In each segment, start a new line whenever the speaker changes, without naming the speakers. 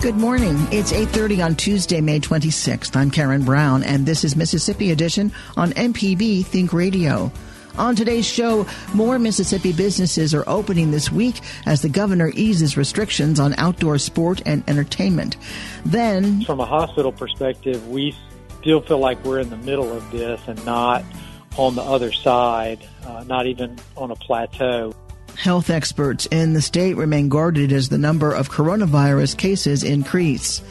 Good morning. It's 8:30 on Tuesday, May 26th. I'm Karen Brown and this is Mississippi Edition on MPB Think Radio. On today's show, more Mississippi businesses are opening this week as the governor eases restrictions on outdoor sport and entertainment. Then,
from a hospital perspective, we still feel like we're in the middle of this and not on the other side, uh, not even on a plateau.
Health experts in the state remain guarded as the number of coronavirus cases increase.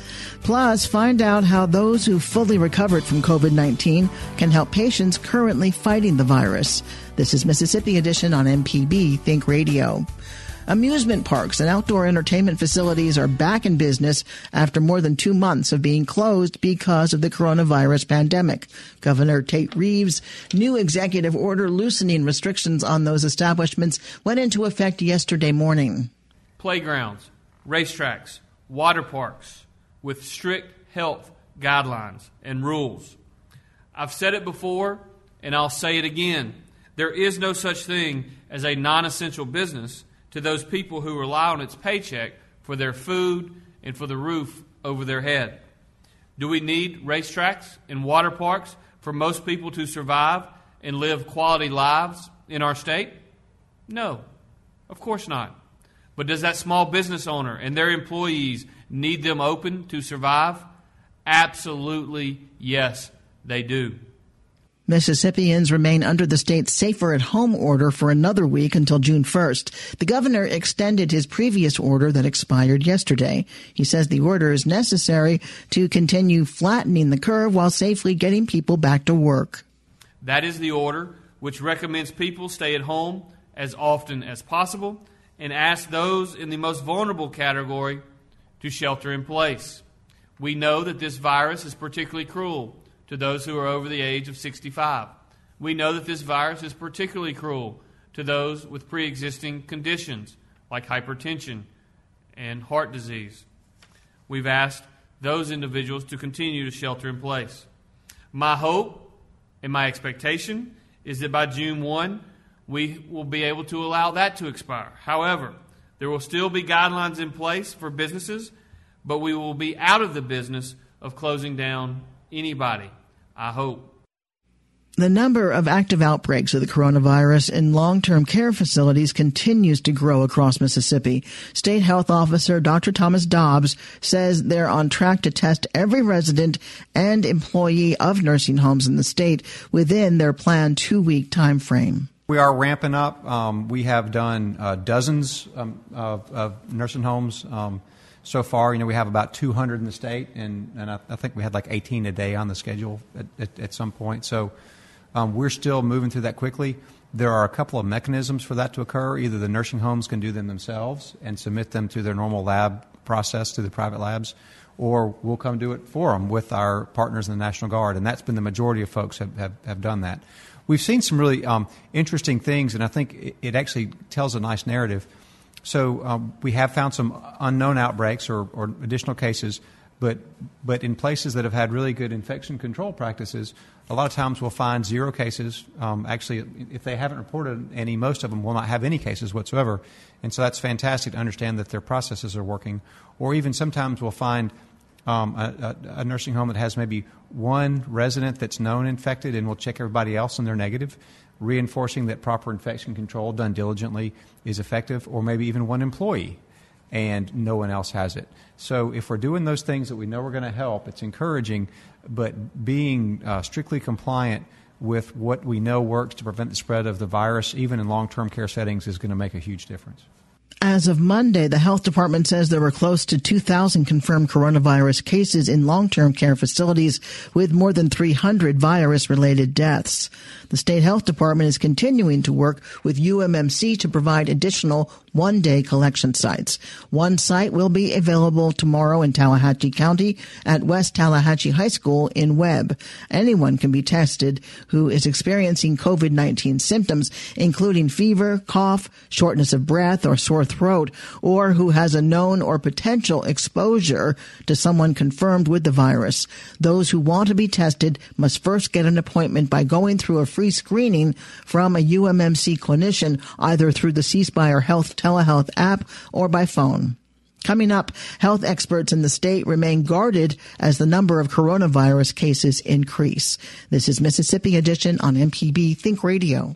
Plus, find out how those who fully recovered from COVID 19 can help patients currently fighting the virus. This is Mississippi Edition on MPB Think Radio. Amusement parks and outdoor entertainment facilities are back in business after more than two months of being closed because of the coronavirus pandemic. Governor Tate Reeves' new executive order loosening restrictions on those establishments went into effect yesterday morning.
Playgrounds, racetracks, water parks with strict health guidelines and rules. I've said it before and I'll say it again. There is no such thing as a non essential business to those people who rely on its paycheck for their food and for the roof over their head. Do we need racetracks and water parks for most people to survive and live quality lives in our state? No, of course not. But does that small business owner and their employees need them open to survive? Absolutely, yes, they do.
Mississippians remain under the state's safer at home order for another week until June 1st. The governor extended his previous order that expired yesterday. He says the order is necessary to continue flattening the curve while safely getting people back to work.
That is the order which recommends people stay at home as often as possible and asks those in the most vulnerable category to shelter in place. We know that this virus is particularly cruel to those who are over the age of 65. We know that this virus is particularly cruel to those with pre existing conditions like hypertension and heart disease. We've asked those individuals to continue to shelter in place. My hope and my expectation is that by June 1, we will be able to allow that to expire. However, there will still be guidelines in place for businesses, but we will be out of the business of closing down anybody. I hope.
The number of active outbreaks of the coronavirus in long-term care facilities continues to grow across Mississippi. State Health Officer Dr. Thomas Dobbs says they're on track to test every resident and employee of nursing homes in the state within their planned two-week time frame.
We are ramping up. Um, we have done uh, dozens um, of, of, nursing homes. Um, so far, you know, we have about 200 in the state, and, and I, I think we had like 18 a day on the schedule at, at, at some point. So um, we're still moving through that quickly. There are a couple of mechanisms for that to occur. Either the nursing homes can do them themselves and submit them to their normal lab process to the private labs, or we'll come do it for them with our partners in the National Guard. And that's been the majority of folks have, have, have done that. We've seen some really um, interesting things, and I think it, it actually tells a nice narrative. So um, we have found some unknown outbreaks or, or, additional cases, but but in places that have had really good infection control practices, a lot of times we'll find zero cases. Um, actually, if they haven't reported any, most of them will not have any cases whatsoever, and so that's fantastic to understand that their processes are working. Or even sometimes we'll find um, a, a, nursing home that has maybe one resident that's known infected, and we'll check everybody else and they're negative reinforcing that proper infection control done diligently is effective, or maybe even one employee and no one else has it. So if we're doing those things that we know are going to help, it's encouraging, but being uh, strictly compliant with what we know works to prevent the spread of the virus, even in long term care settings, is going to make a huge difference.
As of Monday, the health department says there were close to 2,000 confirmed coronavirus cases in long-term care facilities with more than 300 virus-related deaths. The state health department is continuing to work with UMMC to provide additional one day collection sites. One site will be available tomorrow in Tallahatchie County at West Tallahatchie High School in Webb. Anyone can be tested who is experiencing COVID-19 symptoms, including fever, cough, shortness of breath, or sore throat, or who has a known or potential exposure to someone confirmed with the virus. Those who want to be tested must first get an appointment by going through a free screening from a UMMC clinician, either through the C Spire Health telehealth app or by phone. Coming up, health experts in the state remain guarded as the number of coronavirus cases increase. This is Mississippi Edition on MPB Think Radio.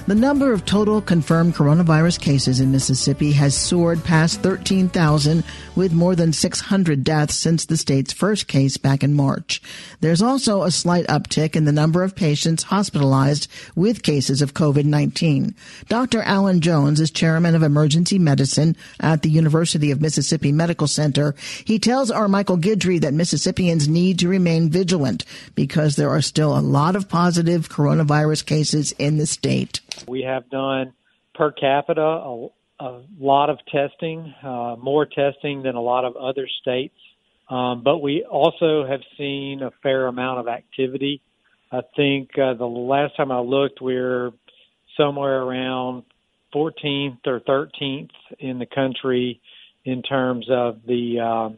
The number of total confirmed coronavirus cases in Mississippi has soared past 13,000 with more than 600 deaths since the state's first case back in March. There's also a slight uptick in the number of patients hospitalized with cases of COVID-19. Dr. Alan Jones is chairman of emergency medicine at the University of Mississippi Medical Center. He tells our Michael Guidry that Mississippians need to remain vigilant because there are still a lot of positive coronavirus cases in the state.
We have done per capita a, a lot of testing, uh, more testing than a lot of other states. Um, but we also have seen a fair amount of activity. I think uh, the last time I looked, we are somewhere around 14th or 13th in the country in terms of the um,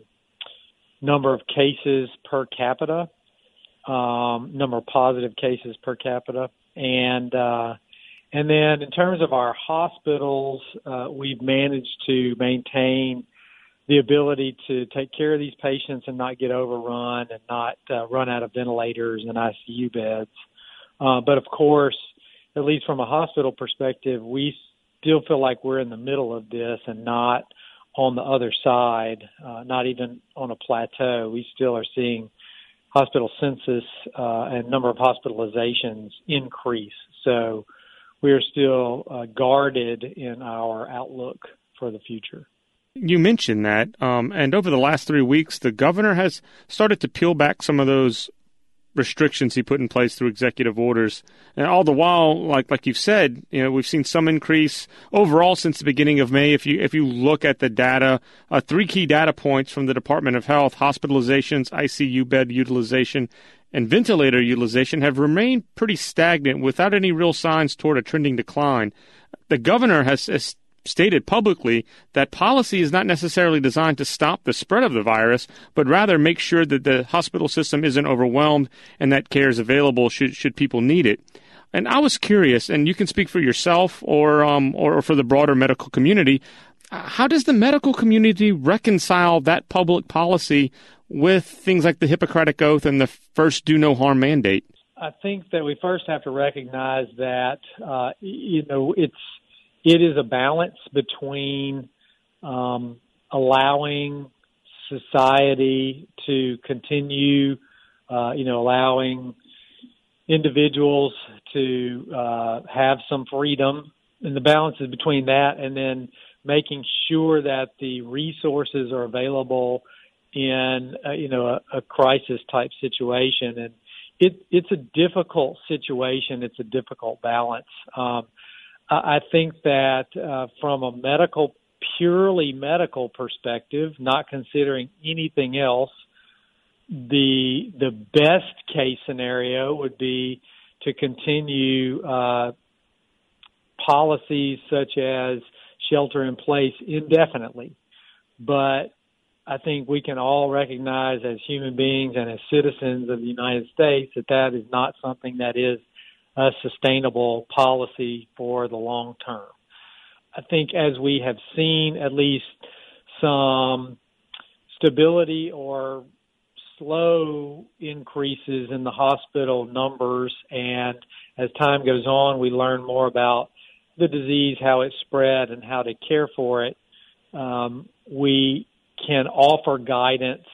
number of cases per capita, um, number of positive cases per capita, and uh, and then in terms of our hospitals, uh, we've managed to maintain the ability to take care of these patients and not get overrun and not uh, run out of ventilators and ICU beds. Uh, but of course, at least from a hospital perspective, we still feel like we're in the middle of this and not on the other side, uh, not even on a plateau. We still are seeing hospital census uh, and number of hospitalizations increase. So we are still uh, guarded in our outlook for the future.
You mentioned that, um, and over the last three weeks, the governor has started to peel back some of those restrictions he put in place through executive orders. And all the while, like like you've said, you know, we've seen some increase overall since the beginning of May. If you if you look at the data, uh, three key data points from the Department of Health: hospitalizations, ICU bed utilization, and ventilator utilization have remained pretty stagnant without any real signs toward a trending decline. The governor has, stated publicly that policy is not necessarily designed to stop the spread of the virus, but rather make sure that the hospital system isn't overwhelmed and that care is available should, should people need it. And I was curious, and you can speak for yourself or, um, or for the broader medical community. How does the medical community reconcile that public policy with things like the Hippocratic Oath and the first do no harm mandate?
I think that we first have to recognize that uh, you know it's it is a balance between um, allowing society to continue, uh, you know, allowing individuals to uh, have some freedom, and the balance is between that and then making sure that the resources are available in uh, you know a, a crisis type situation, and it it's a difficult situation. It's a difficult balance. Um, I think that uh, from a medical, purely medical perspective, not considering anything else, the the best case scenario would be to continue uh, policies such as shelter in place indefinitely. But I think we can all recognize as human beings and as citizens of the United States that that is not something that is a sustainable policy for the long term. I think as we have seen at least some stability or slow increases in the hospital numbers and as time goes on we learn more about the disease, how it spread and how to care for it. Um, we can offer guidance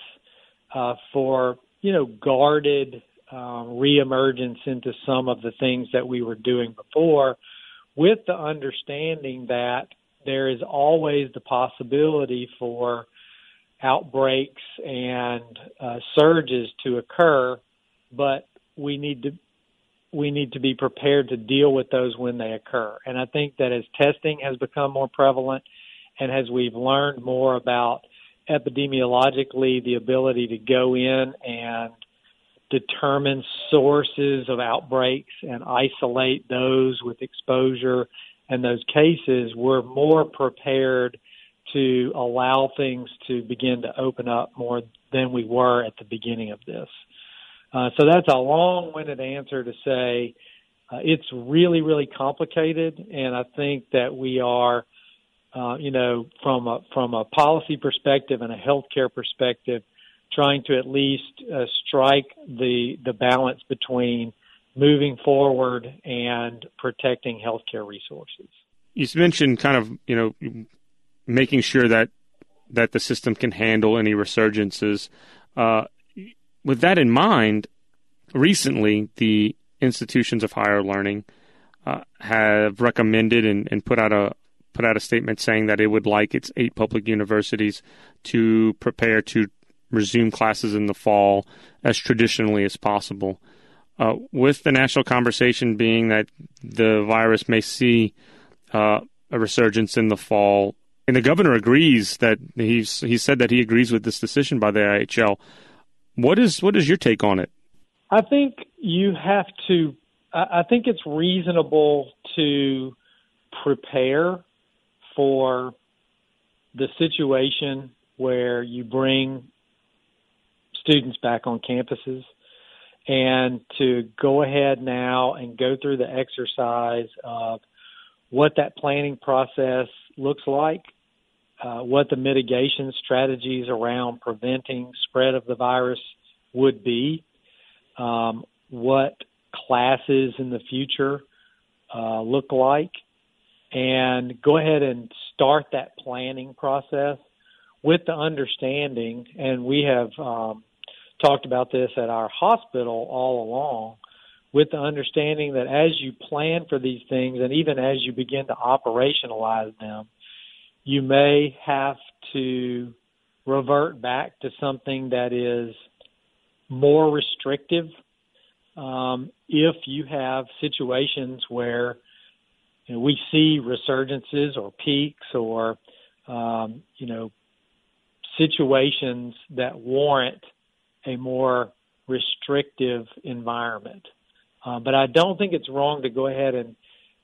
uh, for you know guarded um, reemergence into some of the things that we were doing before, with the understanding that there is always the possibility for outbreaks and uh, surges to occur, but we need to we need to be prepared to deal with those when they occur. And I think that as testing has become more prevalent and as we've learned more about epidemiologically the ability to go in and determine sources of outbreaks and isolate those with exposure and those cases, we're more prepared to allow things to begin to open up more than we were at the beginning of this. Uh, so that's a long-winded answer to say uh, it's really, really complicated, and I think that we are uh, you know, from a from a policy perspective and a healthcare perspective, trying to at least uh, strike the the balance between moving forward and protecting healthcare resources.
You mentioned kind of you know making sure that that the system can handle any resurgences. Uh, with that in mind, recently the institutions of higher learning uh, have recommended and, and, put out a, put out a statement saying that it would like its eight public universities to prepare to resume classes in the fall as traditionally as possible. Uh, with the national conversation being that the virus may see uh, a resurgence in the fall, and the governor agrees that he's he said that he agrees with this decision by the IHL. What is what is your take on it?
I think you have to. I think it's reasonable to prepare for the situation where you bring students back on campuses and to go ahead now and go through the exercise of what that planning process looks like, uh, what the mitigation strategies around preventing spread of the virus would be, um, what classes in the future uh, look like, and go ahead and start that planning process with the understanding, and we have um, talked about this at our hospital all along, with the understanding that as you plan for these things and even as you begin to operationalize them, you may have to revert back to something that is more restrictive um, if you have situations where you know, we see resurgences or peaks or um, you know situations that warrant a more restrictive environment. Uh, but I don't think it's wrong to go ahead and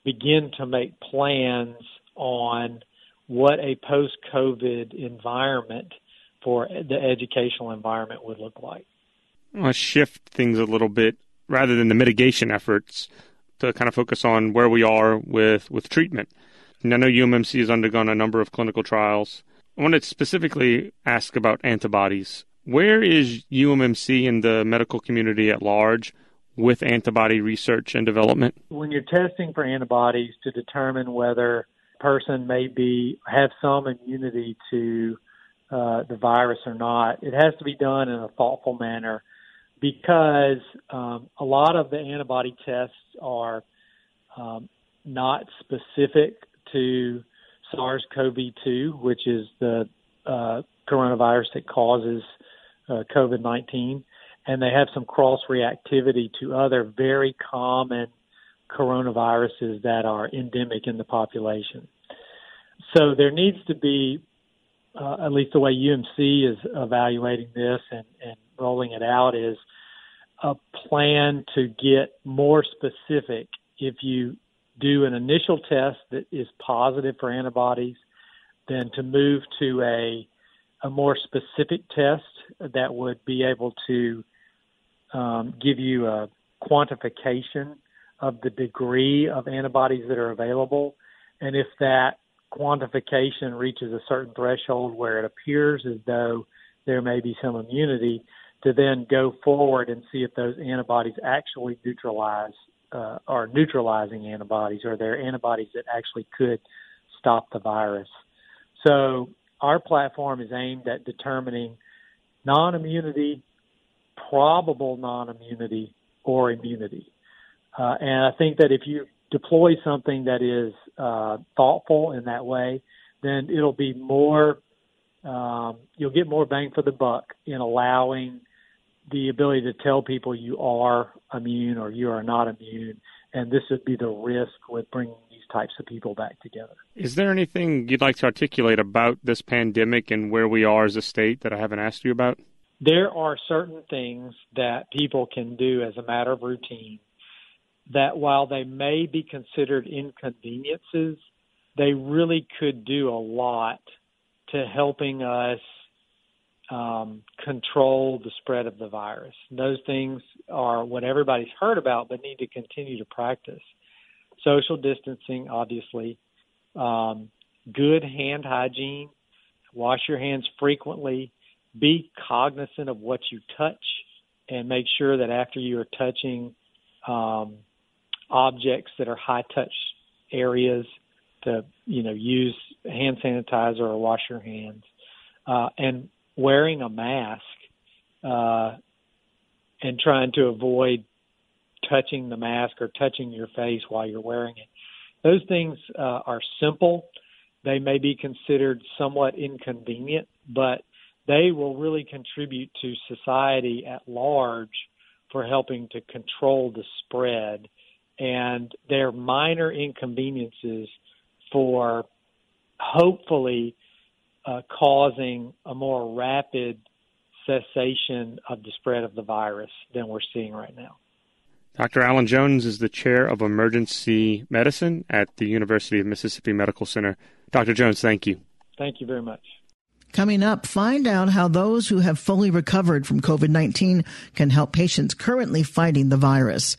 begin to make plans on what a post-COVID environment for the educational environment would look like.
I want to shift things a little bit rather than the mitigation efforts to kind of focus on where we are with, with treatment. And I know UMMC has undergone a number of clinical trials. I want to specifically ask about antibodies. Where is UMMC in the medical community at large with antibody research and development?
When you're testing for antibodies to determine whether a person may be have some immunity to uh, the virus or not, it has to be done in a thoughtful manner because um, a lot of the antibody tests are um, not specific to SARS-CoV-2, which is the uh, coronavirus that causes uh, COVID-19, and they have some cross reactivity to other very common coronaviruses that are endemic in the population. So there needs to be, uh, at least the way UMC is evaluating this and, and rolling it out is a plan to get more specific if you do an initial test that is positive for antibodies, then to move to a a more specific test that would be able to um, give you a quantification of the degree of antibodies that are available. And if that quantification reaches a certain threshold where it appears as though there may be some immunity, to then go forward and see if those antibodies actually neutralize uh, are neutralizing antibodies or they're antibodies that actually could stop the virus. So our platform is aimed at determining non-immunity, probable non-immunity, or immunity. Uh, and I think that if you deploy something that is uh, thoughtful in that way, then it'll be more. Um, you'll get more bang for the buck in allowing the ability to tell people you are immune or you are not immune, and this would be the risk with bringing these types of people back together.
Is there anything you'd like to articulate about this pandemic and where we are as a state that I haven't asked you about?
There are certain things that people can do as a matter of routine that while they may be considered inconveniences, they really could do a lot to helping us um, control the spread of the virus. Those things are what everybody's heard about, but need to continue to practice. Social distancing, obviously, um, good hand hygiene, wash your hands frequently, be cognizant of what you touch, and make sure that after you are touching um, objects that are high touch areas, to you know use hand sanitizer or wash your hands. Uh, and wearing a mask uh, and trying to avoid touching the mask or touching your face while you're wearing it. Those things uh, are simple. They may be considered somewhat inconvenient, but they will really contribute to society at large for helping to control the spread. And they're minor inconveniences for hopefully uh, causing a more rapid cessation of the spread of the virus than we're seeing right now.
Dr. Alan Jones is the chair of emergency medicine at the University of Mississippi Medical Center. Dr. Jones, thank you.
Thank you very much.
Coming up, find out how those who have fully recovered from COVID 19 can help patients currently fighting the virus.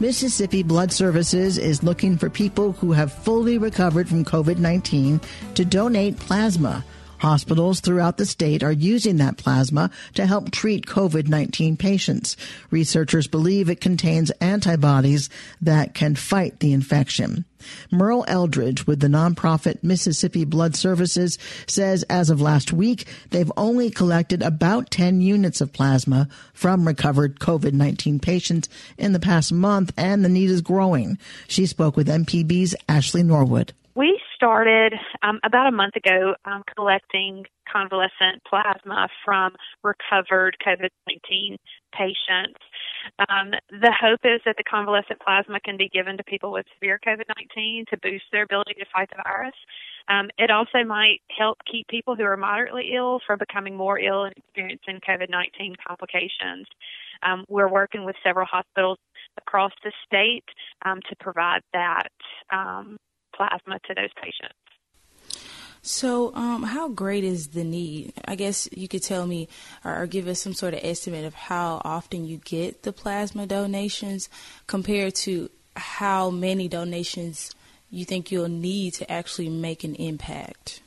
Mississippi Blood Services is looking for people who have fully recovered from COVID 19 to donate plasma. Hospitals throughout the state are using that plasma to help treat COVID-19 patients. Researchers believe it contains antibodies that can fight the infection. Merle Eldridge with the nonprofit Mississippi Blood Services says as of last week, they've only collected about 10 units of plasma from recovered COVID-19 patients in the past month and the need is growing. She spoke with MPB's Ashley Norwood.
Started um, about a month ago um, collecting convalescent plasma from recovered COVID 19 patients. Um, the hope is that the convalescent plasma can be given to people with severe COVID 19 to boost their ability to fight the virus. Um, it also might help keep people who are moderately ill from becoming more ill and experiencing COVID 19 complications. Um, we're working with several hospitals across the state um, to provide that um, plasma to those patients.
So, um, how great is the need? I guess you could tell me or, or, give us some sort of estimate of how often you get the plasma donations compared to how many donations you think you'll need to actually make an impact.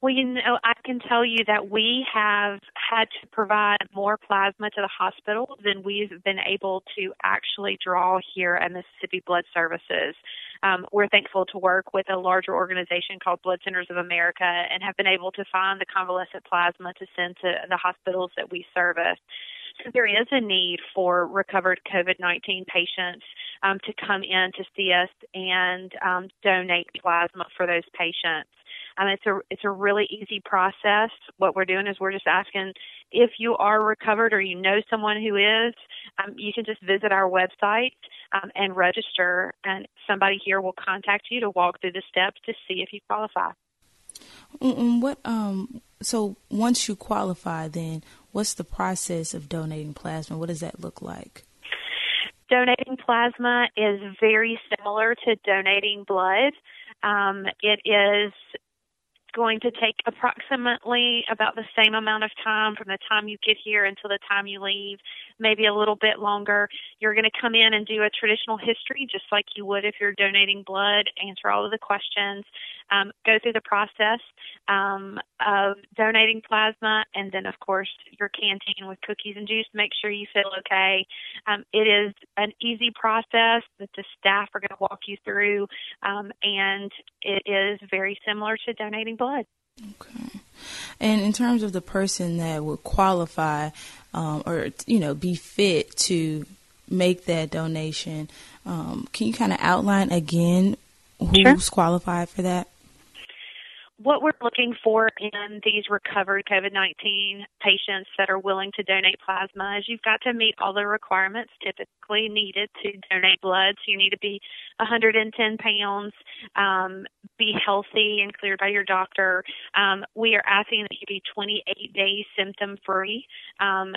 Well, you know, I can tell you that we have had to provide more plasma to the hospital than we've been able to actually draw here at Mississippi Blood Services. Um, we're thankful to work with a larger organization called Blood Centers of America and have been able to find the convalescent plasma to send to the hospitals that we service. So there is a need for recovered COVID 19 patients um, to come in to see us and um, donate plasma for those patients. Um, it's a it's a really easy process. What we're doing is we're just asking if you are recovered or you know someone who is, um, you can just visit our website um, and register, and somebody here will contact you to walk through the steps to see if you qualify.
What um so once you qualify then what's the process of donating plasma? What does that look like?
Donating plasma is very similar to donating blood. Um, it is going to take approximately about the same amount of time from the time you get here until the time you leave, maybe a little bit longer. You're going to come in and do a traditional history just like you would if you're donating blood, answer all of the questions, um, go through the process um, of donating plasma, and then, of course, your canteen with cookies and juice. Make sure you feel okay. Um, it is an easy process that the staff are going to walk you through, um, and it is very similar to donating blood.
Okay. And in terms of the person that would qualify um, or, you know, be fit to make that donation, um, can you kind of outline again who's sure. qualified for that?
What we're looking for in these recovered COVID 19 patients that are willing to donate plasma is you've got to meet all the requirements typically needed to donate blood. So you need to be 110 pounds, um, be healthy and cleared by your doctor. Um, we are asking that you be 28 days symptom free. Um,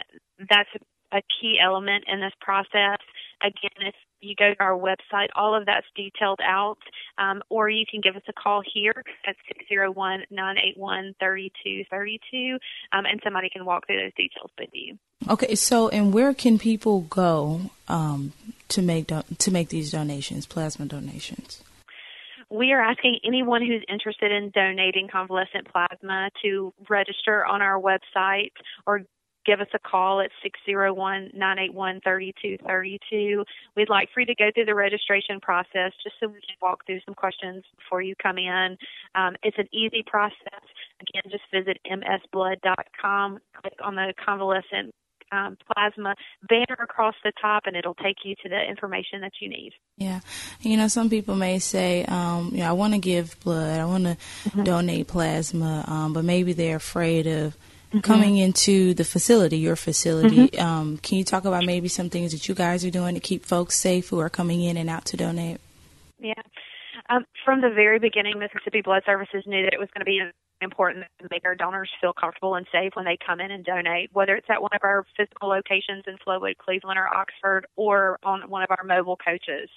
that's a key element in this process. Again, if you go to our website, all of that's detailed out, um, or you can give us a call here at 601 981 3232, um, and somebody can walk through those details with you.
Okay, so and where can people go um, to make do- to make these donations, plasma donations?
we are asking anyone who's interested in donating convalescent plasma to register on our website or give us a call at 601-981-3232. We'd like for you to go through the registration process just so we can walk through some questions before you come in. Um, it's an easy process. Again, just visit msblood.com, click on the convalescent um, plasma banner across the top, and it'll take you to the information that you need.
Yeah, you know, some people may say, um, you know, I want to give blood, I want to mm-hmm. donate plasma, um, but maybe they're afraid of mm-hmm. coming into the facility, your facility. Mm-hmm. Um, can you talk about maybe some things that you guys are doing to keep folks safe who are coming in and out to donate?
Yeah. Um, from the very beginning, Mississippi Blood Services knew that it was going to be important to make our donors feel comfortable and safe when they come in and donate, whether it's at one of our physical locations in Flowood, Cleveland, or Oxford, or on one of our mobile coaches.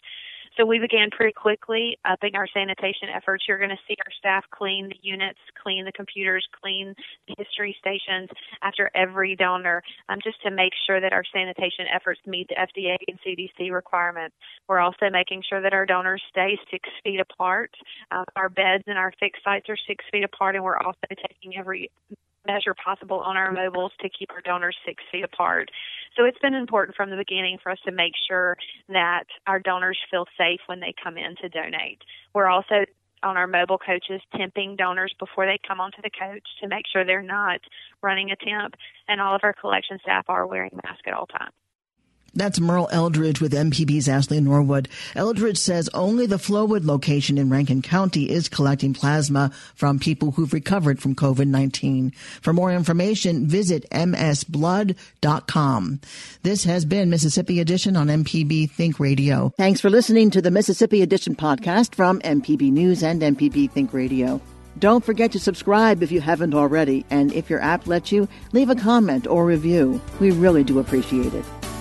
So we began pretty quickly upping our sanitation efforts. You're going to see our staff clean the units, clean the computers, clean the history stations after every donor, um, just to make sure that our sanitation efforts meet the FDA and CDC requirements. We're also making sure that our donors stay six feet apart. Uh, our beds and our fixed sites are six feet apart, and we're also taking every measure possible on our mobiles to keep our donors six feet apart. So it's been important from the beginning for us to make sure that our donors feel safe when they come in to donate. We're also on our mobile coaches temping donors before they come onto the coach to make sure they're not running a temp, and all of our collection staff are wearing masks at all times.
That's Merle Eldridge with MPB's Ashley Norwood. Eldridge says only the Flowood location in Rankin County is collecting plasma from people who've recovered from COVID-19. For more information, visit msblood.com. This has been Mississippi Edition on MPB Think Radio. Thanks for listening to the Mississippi Edition podcast from MPB News and MPB Think Radio. Don't forget to subscribe if you haven't already, and if your app lets you, leave a comment or review. We really do appreciate it.